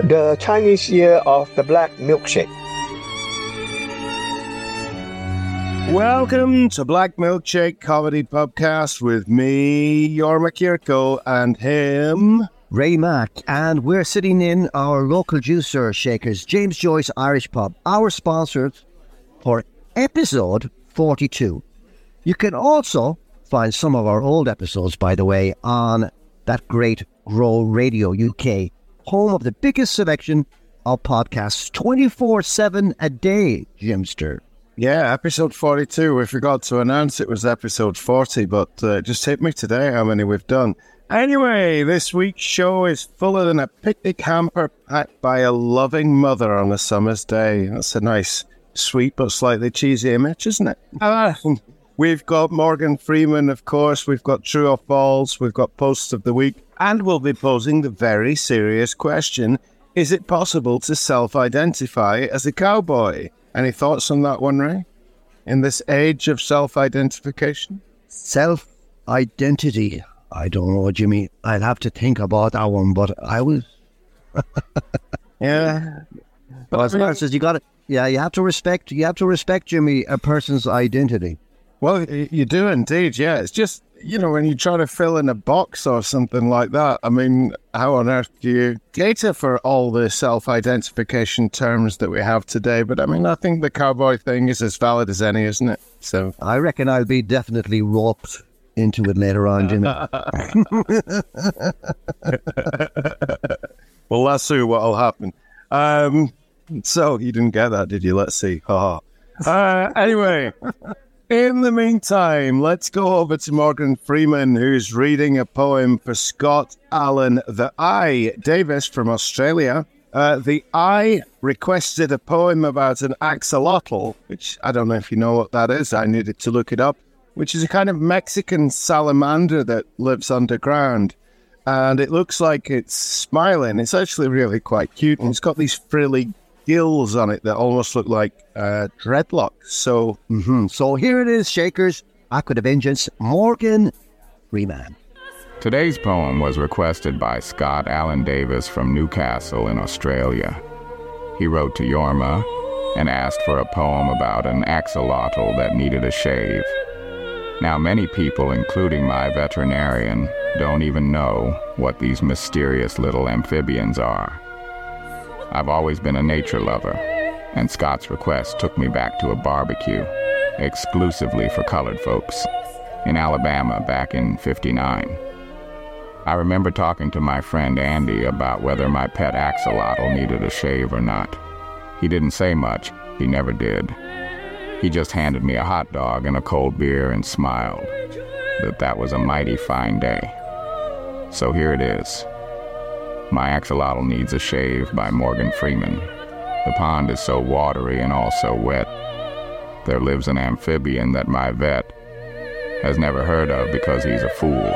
the Chinese year of the black milkshake. Welcome to Black Milkshake Comedy Podcast with me, Jorma Kirko, and him, Ray Mack, and we're sitting in our local juicer shakers, James Joyce Irish Pub, our sponsors for episode 42. You can also find some of our old episodes, by the way, on that great Grow Radio UK, home of the biggest selection of podcasts 24 7 a day, Jimster. Yeah, episode 42. We forgot to announce it was episode 40, but uh, just hit me today how many we've done. Anyway, this week's show is fuller than a picnic hamper packed by a loving mother on a summer's day. That's a nice, sweet, but slightly cheesy image, isn't it? Ah, we've got Morgan Freeman, of course. We've got True or False. We've got Posts of the Week. And we'll be posing the very serious question Is it possible to self identify as a cowboy? Any thoughts on that one, Ray? In this age of self identification? Self identity. I don't know, Jimmy. I'll have to think about that one, but I was. Yeah. But as far as you got it, yeah, you have to respect. You have to respect, Jimmy, a person's identity. Well, you do indeed, yeah. It's just, you know, when you try to fill in a box or something like that, I mean, how on earth do you cater for all the self identification terms that we have today? But I mean, I think the cowboy thing is as valid as any, isn't it? So, I reckon I'll be definitely roped into it later on, Jimmy. well, that's who what'll happen. Um, so you didn't get that, did you? Let's see. Ha ha. Uh, anyway, in the meantime, let's go over to Morgan Freeman, who's reading a poem for Scott Allen the I Davis from Australia. Uh, the I requested a poem about an axolotl, which I don't know if you know what that is. I needed to look it up, which is a kind of Mexican salamander that lives underground. And it looks like it's smiling. It's actually really quite cute. And it's got these frilly gills on it that almost look like uh, dreadlocks. So mm-hmm. So here it is, Shakers. Act of Vengeance, Morgan Freeman. Today's poem was requested by Scott Allen Davis from Newcastle in Australia. He wrote to Yorma and asked for a poem about an axolotl that needed a shave. Now, many people, including my veterinarian, don't even know what these mysterious little amphibians are. I've always been a nature lover, and Scott's request took me back to a barbecue, exclusively for colored folks, in Alabama back in 59. I remember talking to my friend Andy about whether my pet axolotl needed a shave or not. He didn't say much, he never did. He just handed me a hot dog and a cold beer and smiled that that was a mighty fine day. So here it is. My Axolotl Needs a Shave by Morgan Freeman. The pond is so watery and also wet. There lives an amphibian that my vet has never heard of because he's a fool.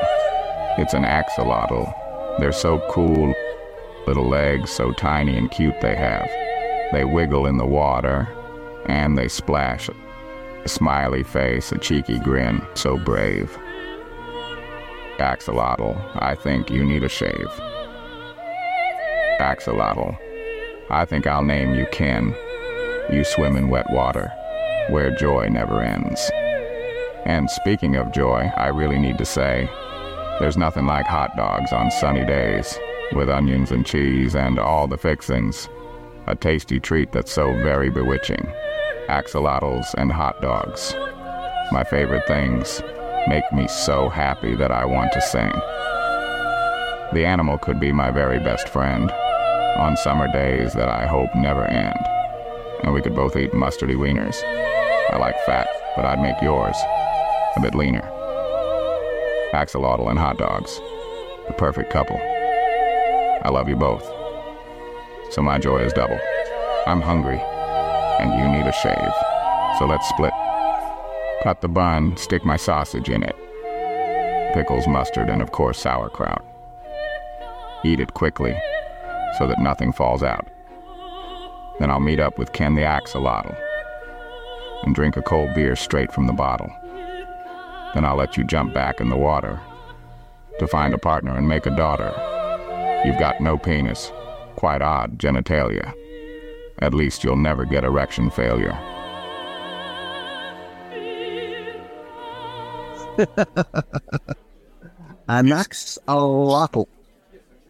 It's an axolotl. They're so cool, little legs so tiny and cute they have. They wiggle in the water and they splash. A smiley face, a cheeky grin, so brave. Axolotl, I think you need a shave. Axolotl, I think I'll name you Ken. You swim in wet water, where joy never ends. And speaking of joy, I really need to say, there's nothing like hot dogs on sunny days, with onions and cheese and all the fixings. A tasty treat that's so very bewitching. Axolotls and hot dogs. My favorite things make me so happy that I want to sing. The animal could be my very best friend on summer days that I hope never end. And we could both eat mustardy wieners. I like fat, but I'd make yours a bit leaner. Axolotl and hot dogs. The perfect couple. I love you both. So my joy is double. I'm hungry, and you need a shave. So let's split. Cut the bun, stick my sausage in it. Pickles, mustard, and of course sauerkraut. Eat it quickly, so that nothing falls out. Then I'll meet up with Ken the Axolotl and drink a cold beer straight from the bottle. Then I'll let you jump back in the water to find a partner and make a daughter. You've got no penis, quite odd genitalia. At least you'll never get erection failure. An axolotl.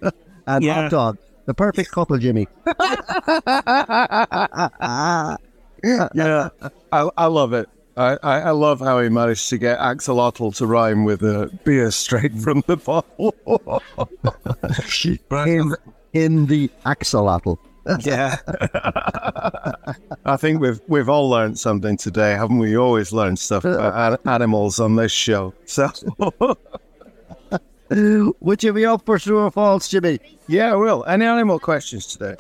and Yeah. hot dog. The perfect couple, Jimmy. Yeah, I, I love it. I, I, I love how he managed to get axolotl to rhyme with a beer straight from the bottle. in, in the axolotl. yeah. I think we've we've all learned something today, haven't we? We always learn stuff about animals on this show. So Uh, would you be up for true or false, Jimmy? yeah, I will. Any animal questions today?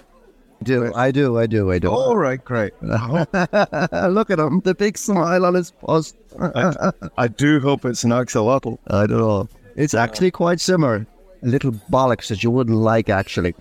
Do I do, I do, I do. All right, great. Look at him, the big smile on his face. I, I do hope it's an axolotl. I don't know. It's actually quite similar. A little bollocks that you wouldn't like, actually.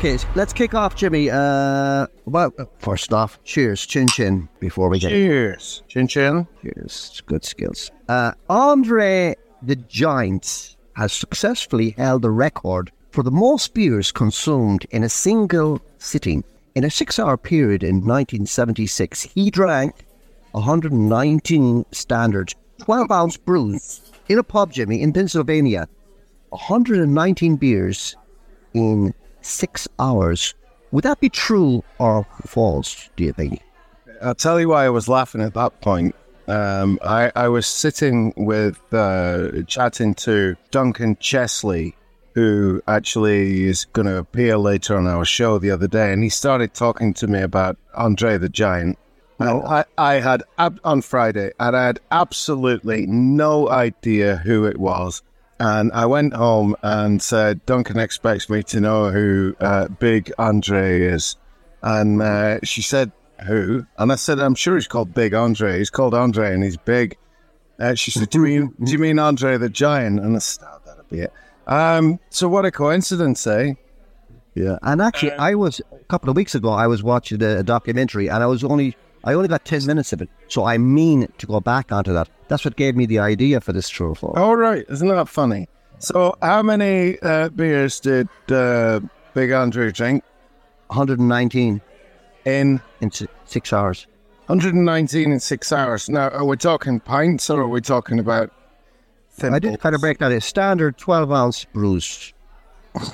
Okay, so let's kick off, Jimmy. Uh, well, first off, cheers, chin chin, before we get Cheers, chin chin. Cheers. Good skills. Uh, Andre the Giant has successfully held the record for the most beers consumed in a single sitting. In a six hour period in 1976, he drank 119 standard 12 ounce brews in a pub, Jimmy, in Pennsylvania. 119 beers in six hours. Would that be true or false, do you think? I'll tell you why I was laughing at that point. Um, I, I was sitting with, uh, chatting to Duncan Chesley, who actually is going to appear later on our show the other day, and he started talking to me about Andre the Giant. I, I had, on Friday, and I had absolutely no idea who it was. And I went home and said, Duncan expects me to know who uh, Big Andre is. And uh, she said, Who? And I said, I'm sure he's called Big Andre. He's called Andre and he's big. Uh, she said, do you, mean, do you mean Andre the Giant? And I said, oh, that'll be it. Um, so what a coincidence, eh? Yeah, and actually, I was a couple of weeks ago. I was watching a, a documentary, and I was only I only got ten minutes of it. So I mean to go back onto that. That's what gave me the idea for this true or. All right. Isn't that funny? So how many uh, beers did uh, Big Andre drink 119 in in six hours. 119 in six hours? Now, are we talking pints or are we talking about I did kind of break that. A standard 12 ounce brews.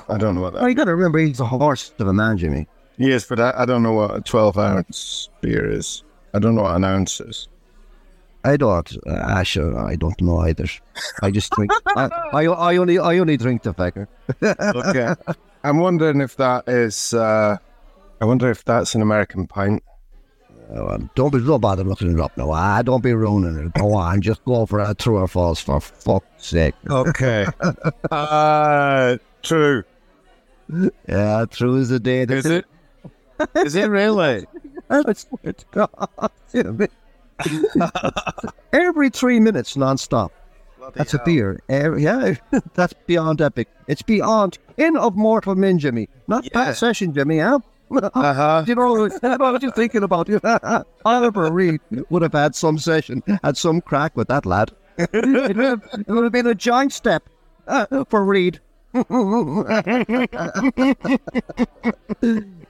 I don't know what that Oh, you got to remember, he's a horse of a man, Jimmy. Yes, but I, I don't know what a 12 ounce beer is. I don't know what an ounce is. I don't. Uh, sure, I don't know either. I just drink. I, I, I only I only drink the fucker. Okay. I'm wondering if that is, uh, I wonder if that's an American pint. Um, don't be don't bother looking it up now. Ah, don't be ruining it. Go on, just go for a true or false for fuck's sake. Okay. uh, true. Yeah, true as the day. Is it? Is it really? Every three minutes, non-stop. That's a beer. Every, yeah, that's beyond epic. It's beyond kin of mortal men, Jimmy. Not Yeah. session, Jimmy, huh? Uh-huh. you know what you thinking about? Oliver Reed would have had some session, had some crack with that lad. it, would have, it would have been a giant step uh, for Reed.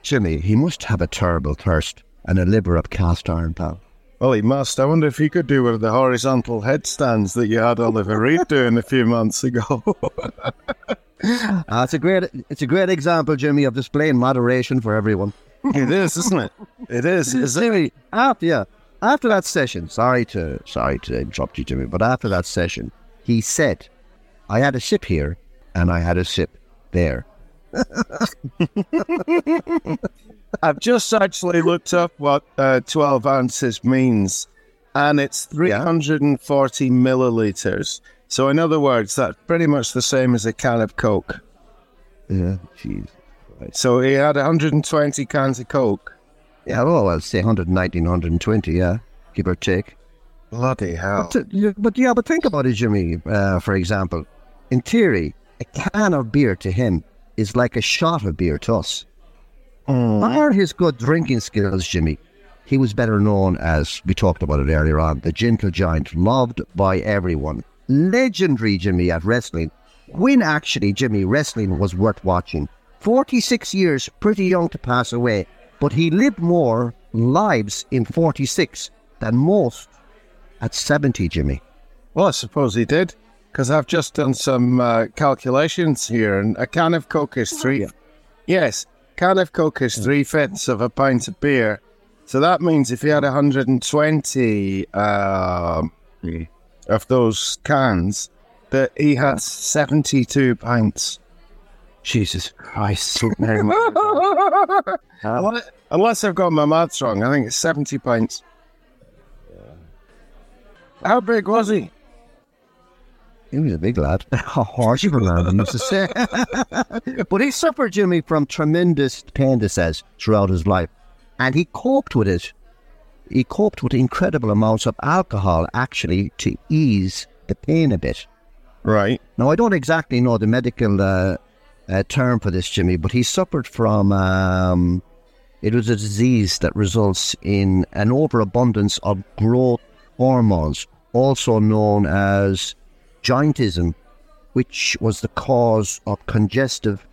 Jimmy, he must have a terrible thirst and a liver of cast iron, pal. Well, he must. I wonder if he could do one of the horizontal headstands that you had Oliver Reed doing a few months ago. Uh, it's a great, it's a great example, Jimmy, of displaying moderation for everyone. it is, isn't it? It is. Is it? Jimmy, after yeah, after that session, sorry to sorry to interrupt you, Jimmy, but after that session, he said, "I had a sip here, and I had a sip there." I've just actually looked up what uh, 12 ounces means, and it's 340 milliliters. So, in other words, that's pretty much the same as a can of Coke. Yeah, jeez. So, he had 120 cans of Coke Yeah, well, I'll say 119, 120, yeah, give or take. Bloody hell. But, uh, but yeah, but think about it, Jimmy. Uh, for example, in theory, a can of beer to him is like a shot of beer to us. Are his good drinking skills, Jimmy? He was better known as we talked about it earlier on, the gentle giant, loved by everyone, legendary Jimmy at wrestling. When actually, Jimmy, wrestling was worth watching. Forty-six years, pretty young to pass away, but he lived more lives in forty-six than most at seventy, Jimmy. Well, I suppose he did, because I've just done some uh, calculations here, and a can of Coke is three. Yes, can of Coke is three fifths of a pint of beer. So that means if he had 120 um of those cans, that he had 72 pints. Jesus Christ. Unless- Unless I've got my maths wrong, I think it's 70 pints. How big was he? He was a big lad. A harsh lad, I used to say. but he suffered, Jimmy, from tremendous pain, he says, throughout his life. And he coped with it. He coped with incredible amounts of alcohol, actually, to ease the pain a bit. Right. Now, I don't exactly know the medical uh, uh, term for this, Jimmy, but he suffered from. Um, it was a disease that results in an overabundance of growth hormones, also known as giantism, which was the cause of congestive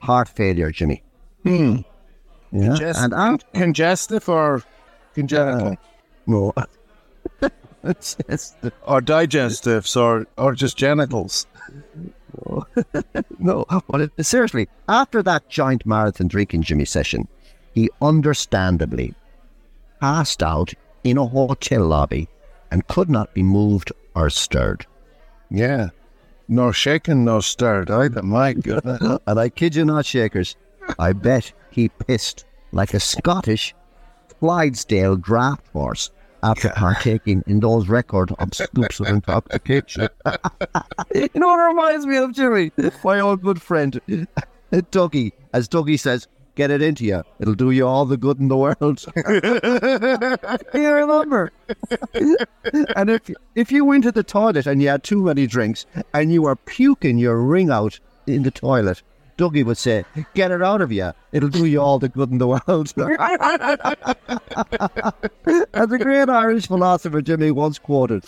heart failure, Jimmy. Hmm. Yeah. Just- and Congestive or congenital? no. it's, it's the, or digestives or, or just genitals? no, but it, seriously, after that giant marathon drinking Jimmy session, he understandably passed out in a hotel lobby and could not be moved or stirred. Yeah. Nor shaking, nor stirred either. My goodness. And I kid you not, Shakers, I bet he pissed like a Scottish Clydesdale draft horse after partaking in those record of scoops of intoxication. you know what it reminds me of, Jimmy? My old good friend, Dougie. As Dougie says, get it into you. It'll do you all the good in the world. you remember? and if if you went to the toilet and you had too many drinks and you were puking your ring out in the toilet, Dougie would say, "Get it out of you. It'll do you all the good in the world." As the great Irish philosopher Jimmy once quoted,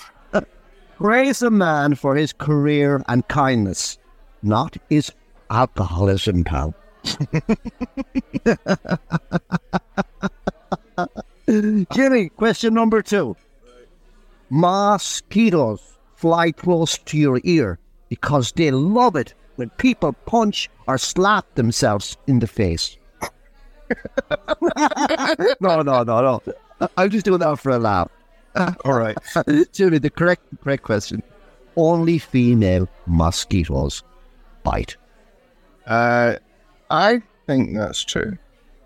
"Praise a man for his career and kindness, not his alcoholism, pal." Jimmy, question number two. Mosquitoes fly close to your ear because they love it when people punch or slap themselves in the face. no, no, no, no. I'm just doing that for a laugh. All right. Jimmy, the correct correct question. Only female mosquitoes bite. Uh, I think that's true.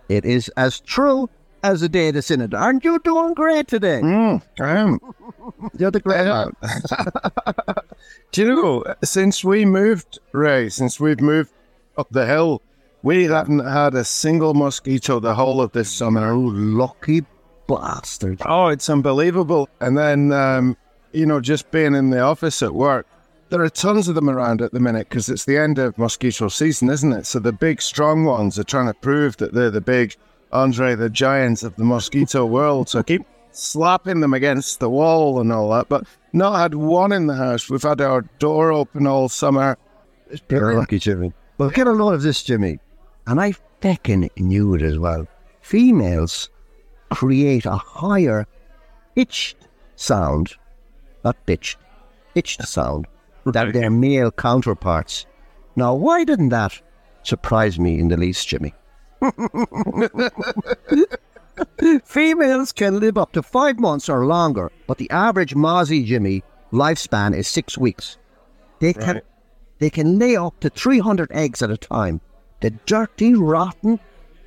It is as true as the day that's in it. Aren't you doing great today? Mm, I am. You're the great man. Do you know, since we moved, Ray, since we've moved up the hill, we haven't had a single mosquito the whole of this summer. Oh, lucky bastard. Oh, it's unbelievable. And then, um, you know, just being in the office at work, there are tons of them around at the minute because it's the end of mosquito season, isn't it? So the big, strong ones are trying to prove that they're the big Andre the Giants of the mosquito world. So keep slapping them against the wall and all that. But not had one in the house. We've had our door open all summer. It's You're lucky, Jimmy. But get a load of this, Jimmy. And I feckin' knew it as well. Females create a higher pitched sound, not pitched, pitched sound, than their male counterparts. Now, why didn't that surprise me in the least, Jimmy? Females can live up to five months or longer, but the average Mozzie Jimmy lifespan is six weeks. They can Right. they can lay up to three hundred eggs at a time. The dirty, rotten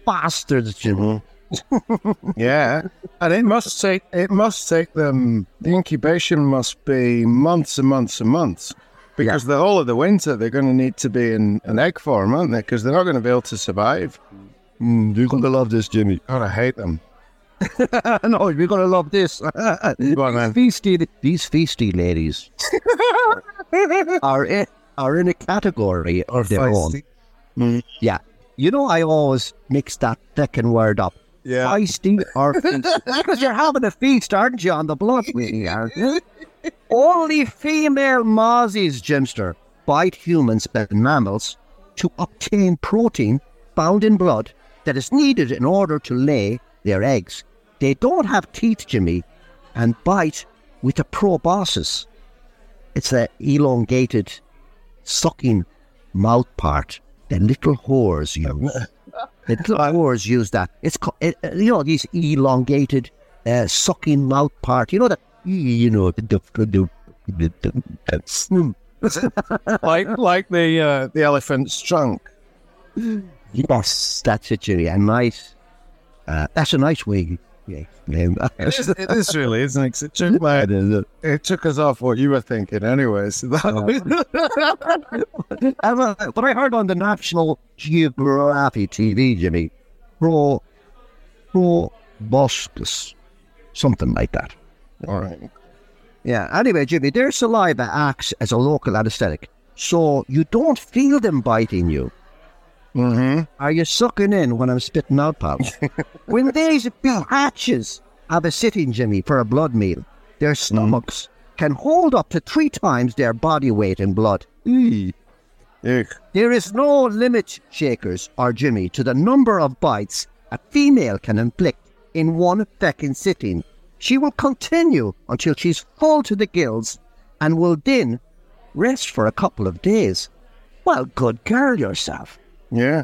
bastards, Jimmy. Mm-hmm. Yeah, and it must take it must take them. The incubation must be months and months and months, because the whole of the winter they're going to need to be in an egg form, aren't they? Because they're not going to be able to survive. Mm, you're gonna love this, Jimmy. God, I hate them. no, you're going to love this. Go on, feisty, these feisty ladies are in, are in a category of their own. Yeah. You know, I always mix that second word up. Yeah. Feisty or feisty. Because you're having a feast, aren't you, on the blood really, aren't you? Only female mozzies, Jimster, bite humans and mammals to obtain protein found in blood that is needed in order to lay their eggs. They don't have teeth, Jimmy, and bite with a proboscis. It's a elongated, sucking mouth part that little whores use. The little whores use that. It's it, uh, you know these elongated, uh, sucking mouth part. You know that. You know like like the uh, the elephant's trunk. yes, that's it, Jimmy. A nice. Uh, that's a nice way. Yeah. It is, it is really, isn't it? It took, my, it took us off what you were thinking, anyway. So that, Uh, but I heard on the National Geographic TV, Jimmy, pro, pro boscus, something like that. All right. Yeah. Anyway, Jimmy, their saliva acts as a local anesthetic, so you don't feel them biting you. Mm-hmm. Are you sucking in when I'm spitting out, pal? when these hatches have a sitting, Jimmy, for a blood meal, their stomachs can hold up to three times their body weight in blood. Eek. There is no limit, Shakers or Jimmy, to the number of bites a female can inflict in one feckin' sitting. She will continue until she's full to the gills and will then rest for a couple of days. Well, good girl yourself. Yeah.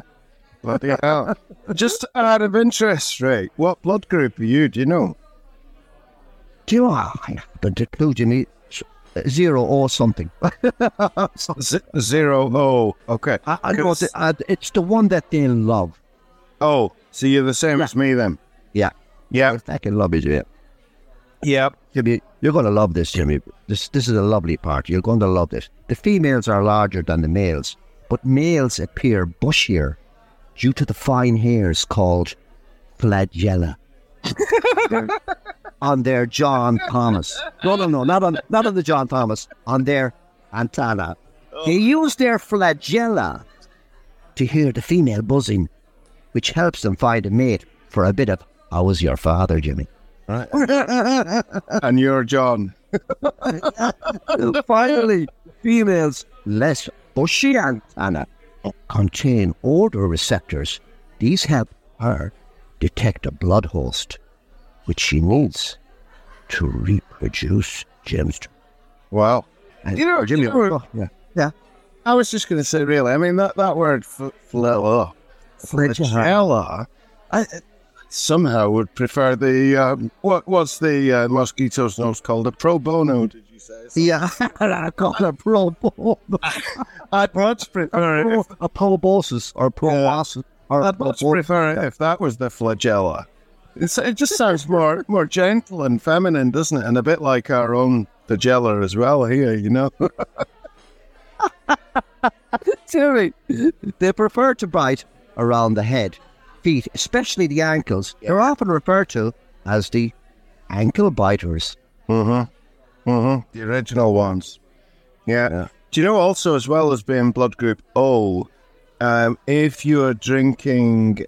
Bloody hell. Just out of interest, Ray, what blood group are you? Do you know? Do you know, I haven't a clue, Jimmy. Zero or something. Z- zero. Oh, okay. I, I know the, uh, it's the one that they love. Oh, so you're the same Yeah. as me then? Yeah. Yeah. I fucking love it, Jimmy. Yep. Jimmy, you're going to love this, Jimmy. This this is a lovely part. You're going to love this. The females are larger than the males, but males appear bushier due to the fine hairs called flagella on their John Thomas. No, no, no, not on not on the John Thomas. On their antenna. Oh. They use their flagella to hear the female buzzing, which helps them find a mate for a bit of "How was your father, Jimmy?" And you're John. Finally, females less bushy antenna uh, contain odor receptors. These help her detect a blood host, which she needs to reproduce. James, Wow. and You know, Jimmy, you know- oh, yeah, yeah. I was just going to say, really, I mean, that, that word, f- fl- oh, flagella, I I somehow would prefer the, um, what what's the uh, mosquito's nose called? A pro bono, did you say? Yeah, I call it pro bono. I'd much prefer it. if- a proboscis or proboscis or I'd much prefer if that was the flagella. It's, it just sounds more more gentle and feminine, doesn't it? And a bit like our own flagella as well here, you know? Terry, they prefer to bite around the head, feet, especially the ankles. They're often referred to as the ankle biters. Mm-hmm. Mm-hmm. The original ones. Yeah. Do you know also as well as being blood group O, um, if you're drinking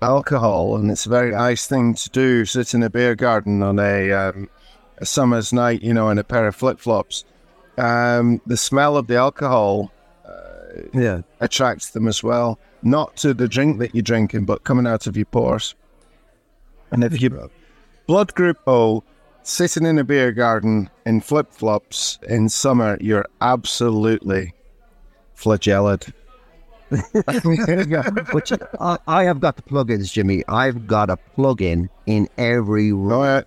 alcohol and it's a very nice thing to do, sit in a beer garden on a, um, a summer's night, you know, in a pair of flip flops, um, the smell of the alcohol Yeah. attracts them as well. Not to the drink that you're drinking, but coming out of your pores. And if you blood group O, sitting in a beer garden in flip flops in summer, you're absolutely flagellated. Which I, I have got the plugins, Jimmy. I've got a plug-in in every room. Oh, I,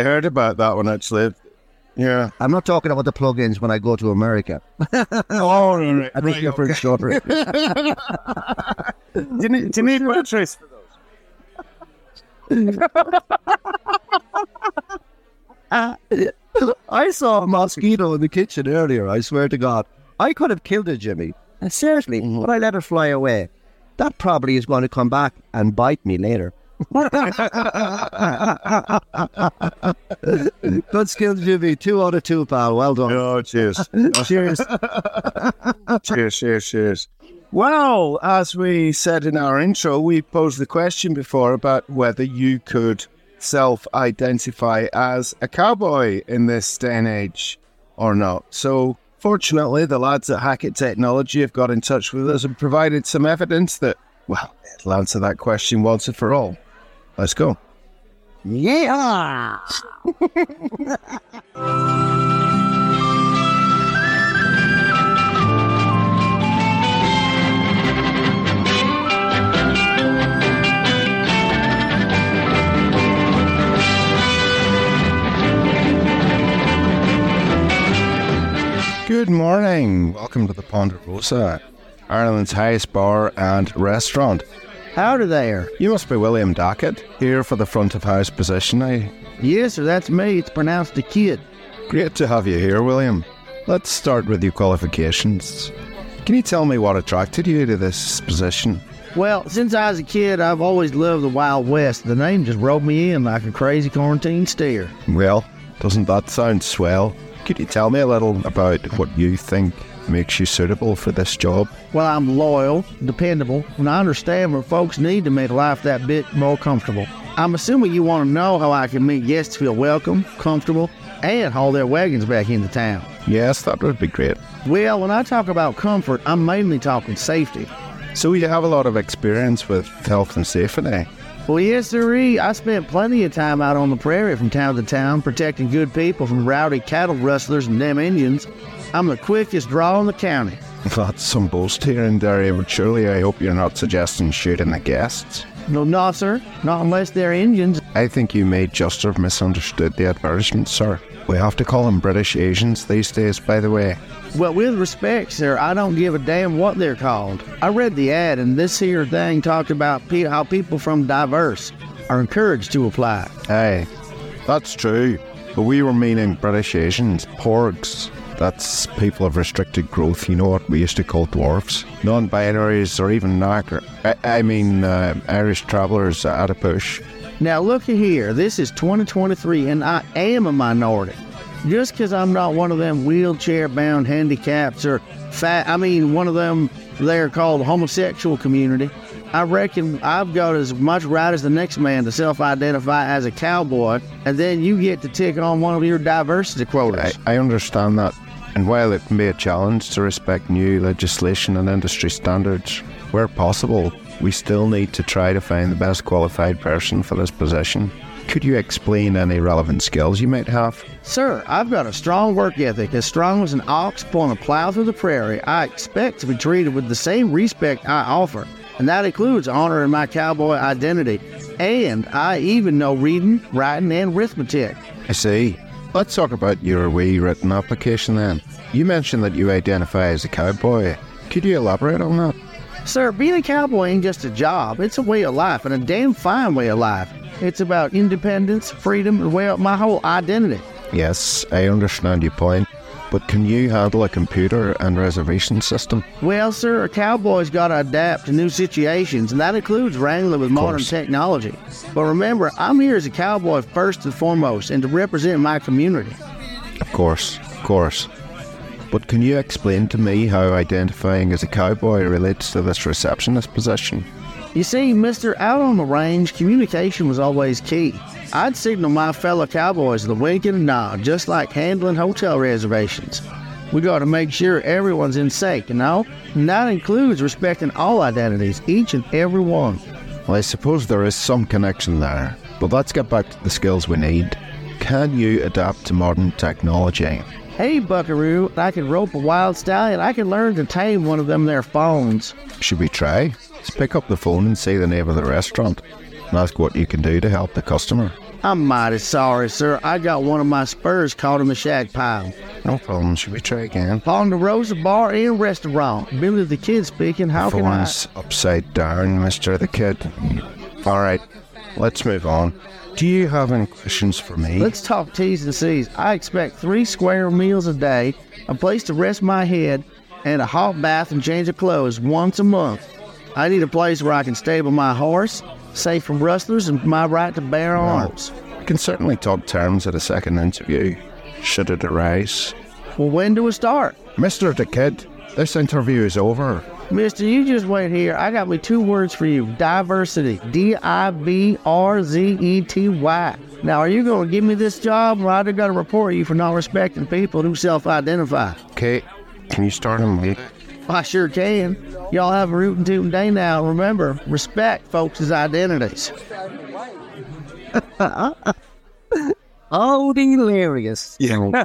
I heard about that one actually. Yeah. I'm not talking about the plugins when I go to America. Oh, right. I think you're pretty sure. do, you need, do you need batteries for those? I saw a mosquito in the kitchen earlier. I swear to God, I could have killed it, Jimmy. And seriously, mm-hmm. but I let it fly away. That probably is going to come back and bite me later. Good skills, Jimmy. Two out of two, pal. Well done. Oh, cheers. Cheers. cheers, cheers, cheers. Well, as we said in our intro, we posed the question before about whether you could self identify as a cowboy in this day and age or not. So, fortunately, the lads at Hackett Technology have got in touch with us and provided some evidence that, well, it'll answer that question once and for all. Let's go. Yeah. Good morning. Welcome to the Ponderosa, Ireland's highest bar and restaurant. Howdy there. You must be William Dockett, here for the front of house position. I Yes, sir, that's me. It's pronounced a kid. great to have you here, William. Let's start with your qualifications. Can you tell me what attracted you to this position? Well, since I was a kid, I've always loved the Wild West. The name just rolled me in like a crazy quarantine steer. Well, doesn't that sound swell? Could you tell me a little about what you think makes you suitable for this job? Well, I'm loyal, dependable, and I understand what folks need to make life that bit more comfortable. I'm assuming you want to know how I can make guests feel welcome, comfortable, and haul their wagons back into town. Yes, that would be great. Well, when I talk about comfort, I'm mainly talking safety. So you have a lot of experience with health and safety. Well, yes, sirree. I spent plenty of time out on the prairie from town to town protecting good people from rowdy cattle rustlers and them Indians. I'm the quickest draw in the county. That's some boast here in Derry, but surely I hope you're not suggesting shooting the guests. No, no, sir. Not unless they're Indians. I think you may just have misunderstood the advertisement, sir. We have to call them British Asians these days, by the way. Well, with respect, sir, I don't give a damn what they're called. I read the ad, and this here thing talked about pe- how people from diverse are encouraged to apply. Hey, that's true. But we were meaning British Asians, porgs. That's people of restricted growth, you know what we used to call dwarfs. Non binaries or even knocker. I, I mean, uh, Irish travellers at a push. Now, looky here. This is 2023, and I am a minority. Just because I'm not one of them wheelchair bound handicaps or fat, I mean, one of them they're called the homosexual community. I reckon I've got as much right as the next man to self identify as a cowboy, and then you get to tick on one of your diversity I, quotas. I understand that. And while it can be a challenge to respect new legislation and industry standards, where possible, we still need to try to find the best qualified person for this position. Could you explain any relevant skills you might have? Sir, I've got a strong work ethic, as strong as an ox pulling a plow through the prairie. I expect to be treated with the same respect I offer, and that includes honoring my cowboy identity. And I even know reading, writing, and arithmetic. I see. Let's talk about your wee written application then. You mentioned that you identify as a cowboy. Could you elaborate on that? Sir, being a cowboy ain't just a job, it's a way of life, and a damn fine way of life. It's about independence, freedom, and well, my whole identity. Yes, I understand your point, but can you handle a computer and reservation system? Well, sir, a cowboy's got to adapt to new situations, and that includes wrangling with modern technology. But remember, I'm here as a cowboy first and foremost, and to represent my community. Of course, of course. But can you explain to me how identifying as a cowboy relates to this receptionist position? You see, mister, out on the range, communication was always key. I'd signal my fellow cowboys the wink and a nod, just like handling hotel reservations. We got to make sure everyone's in sync, you know? And that includes respecting all identities, each and every one. Well, I suppose there is some connection there, but let's get back to the skills we need. Can you adapt to modern technology? Hey, Buckaroo, I can rope a wild stallion. I can learn to tame one of them there phones. Should we try? Just pick up the phone and say the name of the restaurant and ask what you can do to help the customer. I'm mighty sorry, sir. I got one of my spurs caught in the shag pile. No problem. Should we try again? Ponderosa Bar and Restaurant. Billy the Kid speaking. How can I? Phone's upside down, Mr. the Kid. All right, let's move on. Do you have any questions for me? Let's talk T's and C's. I expect three square meals a day, a place to rest my head, and a hot bath and change of clothes once a month. I need a place where I can stable my horse, safe from rustlers, and my right to bear arms. You can certainly talk terms at a second interview, should it arise. Well, when do we start? Mr. the Kid, this interview is over. Mister, you just wait here. I got me two words for you diversity. D I V R Z E T Y. Now, are you going to give me this job, or I got to report you for not respecting people who self identify? Kate, can you start him late? I sure can. Y'all have a rootin' tootin' day now. Remember, respect folks' identities. Oh, hilarious. Yeah.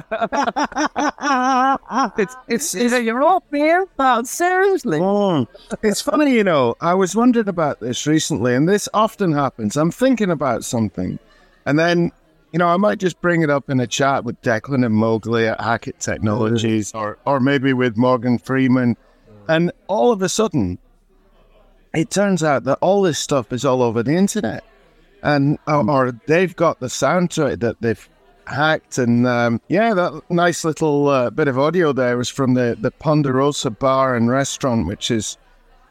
it's, it's, it's, you're all fair, oh, pal. Seriously. Mm. It's funny, you know, I was wondering about this recently, and this often happens. I'm thinking about something, and then, you know, I might just bring it up in a chat with Declan and Mowgli at Hackett Technologies, or, or maybe with Morgan Freeman. And all of a sudden, it turns out that all this stuff is all over the internet. And or, or they've got the soundtrack that they've hacked. And um, yeah, that nice little uh, bit of audio there was from the, the Ponderosa Bar and Restaurant, which is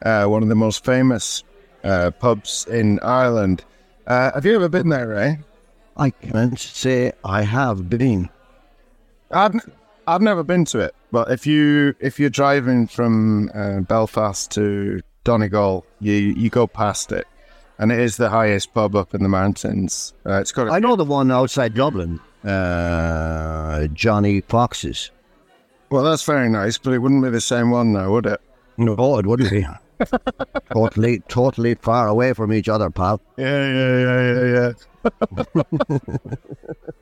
uh, one of the most famous uh, pubs in Ireland. Uh, have you ever been there, Ray? I can't say I have been. I've I've never been to it, but if you if you're driving from uh, Belfast to Donegal, you you go past it, and it is the highest pub up in the mountains. Uh, it's got a, I know the one outside Dublin, uh, Johnny Fox's. well, that's very nice, but it wouldn't be the same one now, would it? No, it wouldn't be. totally, totally far away from each other, pal. Yeah, yeah, yeah, yeah, yeah.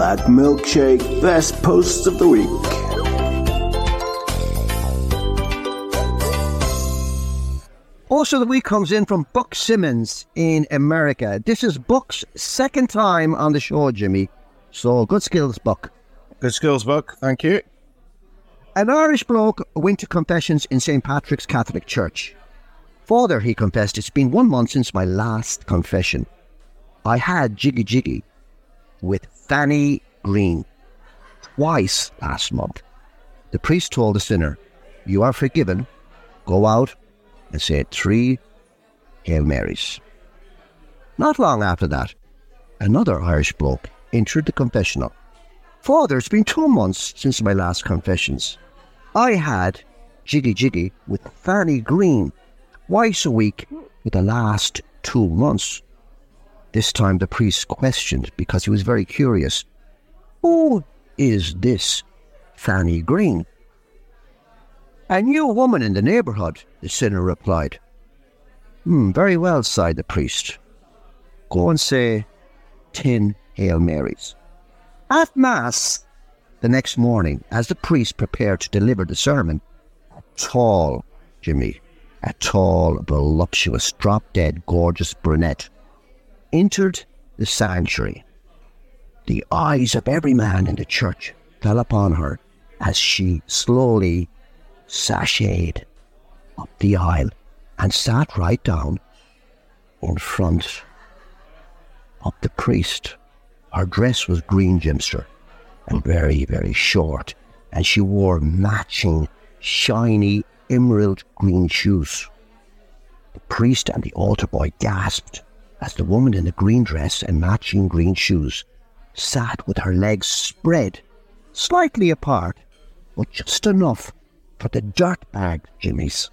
Black Milkshake Best Posts of the Week. Also, the week comes in from Buck Simmons in America. This is Buck's second time on the show, Jimmy. So good skills, Buck. Good skills Buck. thank you. An Irish bloke went to confessions in St. Patrick's Catholic Church. Father, he confessed, it's been one month since my last confession. I had jiggy jiggy with Fanny Green twice last month. The priest told the sinner, You are forgiven. Go out and say three Hail Marys. Not long after that, another Irish bloke entered the confessional. Father, it's been two months since my last confessions. I had jiggy jiggy with Fanny Green twice a week for the last two months. This time the priest questioned because he was very curious. Who is this Fanny Green? A new woman in the neighbourhood, the sinner replied. Hmm, very well, sighed the priest. Go and say ten Hail Marys. At Mass, the next morning, as the priest prepared to deliver the sermon, a tall, Jimmy, a tall, voluptuous, drop dead, gorgeous brunette entered the sanctuary. The eyes of every man in the church fell upon her as she slowly sashayed up the aisle and sat right down in front of the priest. Her dress was green jimster and very, very short, and she wore matching, shiny, emerald green shoes. The priest and the altar boy gasped as the woman in the green dress and matching green shoes sat with her legs spread, slightly apart, but just enough for the dirtbag jimmies,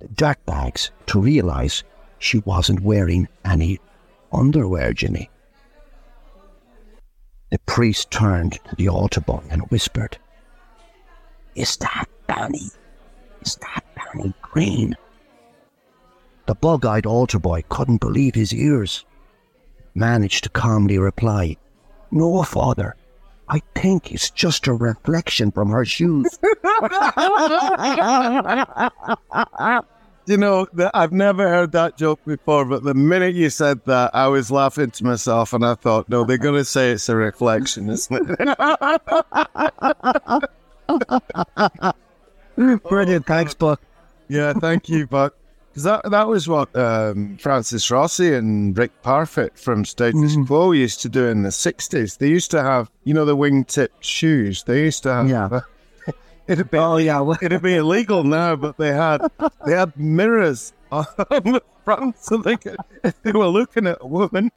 the dirtbags, to realize she wasn't wearing any underwear, Jimmy. The priest turned to the altar boy and whispered, Is that Danny? Is that Danny Green? The bug eyed altar boy couldn't believe his ears. Managed to calmly reply, No, father. I think it's just a reflection from her shoes. You know, th- I've never heard that joke before, but the minute you said that, I was laughing to myself and I thought, no, they're going to say it's a reflection, isn't it? Brilliant. Thanks, Buck. yeah, thank you, Buck. Because that, that was what um, Francis Rossi and Rick Parfitt from Status Quo used to do in the 60s. They used to have, you know, the wingtip shoes. They used to have Yeah. uh, It'd be, Oh yeah, it'd be illegal now, but they had they had mirrors on the front, so they could, if they were looking at a woman,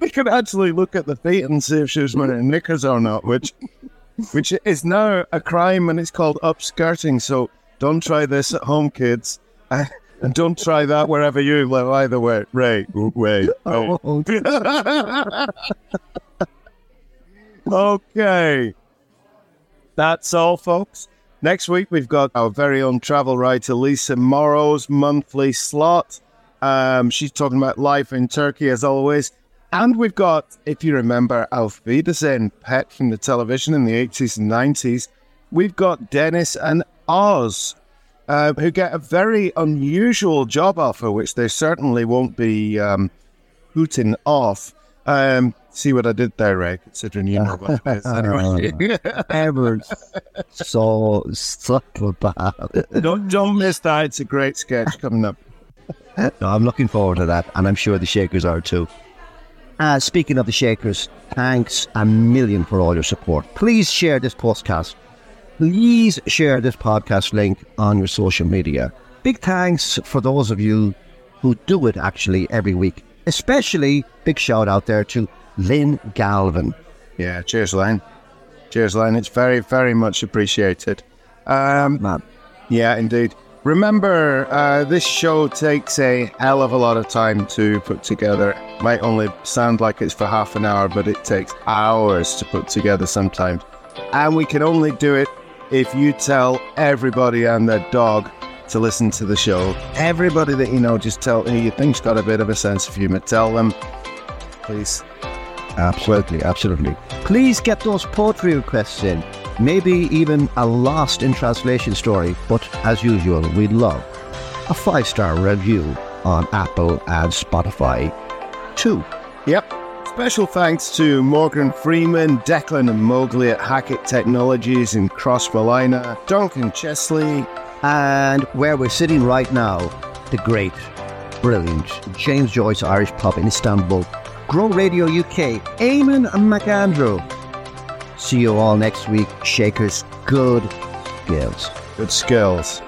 they could actually look at the feet and see if she was wearing knickers or not, which which is now a crime and it's called upskirting. So don't try this at home, kids. And don't try that wherever you live either way. Ray. Oh. okay. That's all, folks. Next week, we've got our very own travel writer, Lisa Morrow's monthly slot. Um, she's talking about life in Turkey, as always. And we've got, if you remember, Auf Wiedersehen, pet from the television in the 80s and 90s. We've got Dennis and Oz, uh, who get a very unusual job offer, which they certainly won't be um, hooting off. Um, see what I did there, Ray, considering you know what it is. Anyway. ever so bad. don't, don't miss that. It's a great sketch coming up. No, I'm looking forward to that, and I'm sure the Shakers are too. Uh, speaking of the Shakers, thanks a million for all your support. Please share this podcast. Please share this podcast link on your social media. Big thanks for those of you who do it actually every week. Especially big shout out there to Lynn Galvin. Yeah, cheers, Lynn. Cheers, Lynn. It's very, very much appreciated. Um, Man, Yeah, indeed. Remember, uh, this show takes a hell of a lot of time to put together. It Might only sound like it's for half an hour, but it takes hours to put together sometimes. And we can only do it if you tell everybody and their dog to listen to the show. Everybody that you know, just tell who you think's got a bit of a sense of humor. Tell them, please. Absolutely, absolutely. Please get those poetry requests in. Maybe even a lost in translation story, but as usual, we'd love a five star review on Apple and Spotify too. Yep. Special thanks to Morgan Freeman, Declan and Mowgli at Hackett Technologies in Crossmolina, Duncan Chesley, And where we're sitting right now, the great, brilliant James Joyce Irish Pub in Istanbul, Grow Radio UK, Eamon McAndrew. See you all next week. Shakers, good skills. good skills.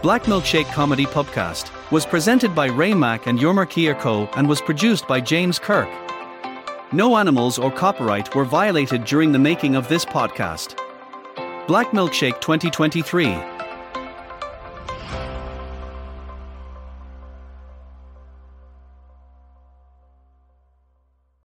Black Milkshake Comedy Podcast was presented by Ray Mack and Yormer Kierko and was produced by James Kirk. No animals or copyright were violated during the making of this podcast. Black Milkshake 2023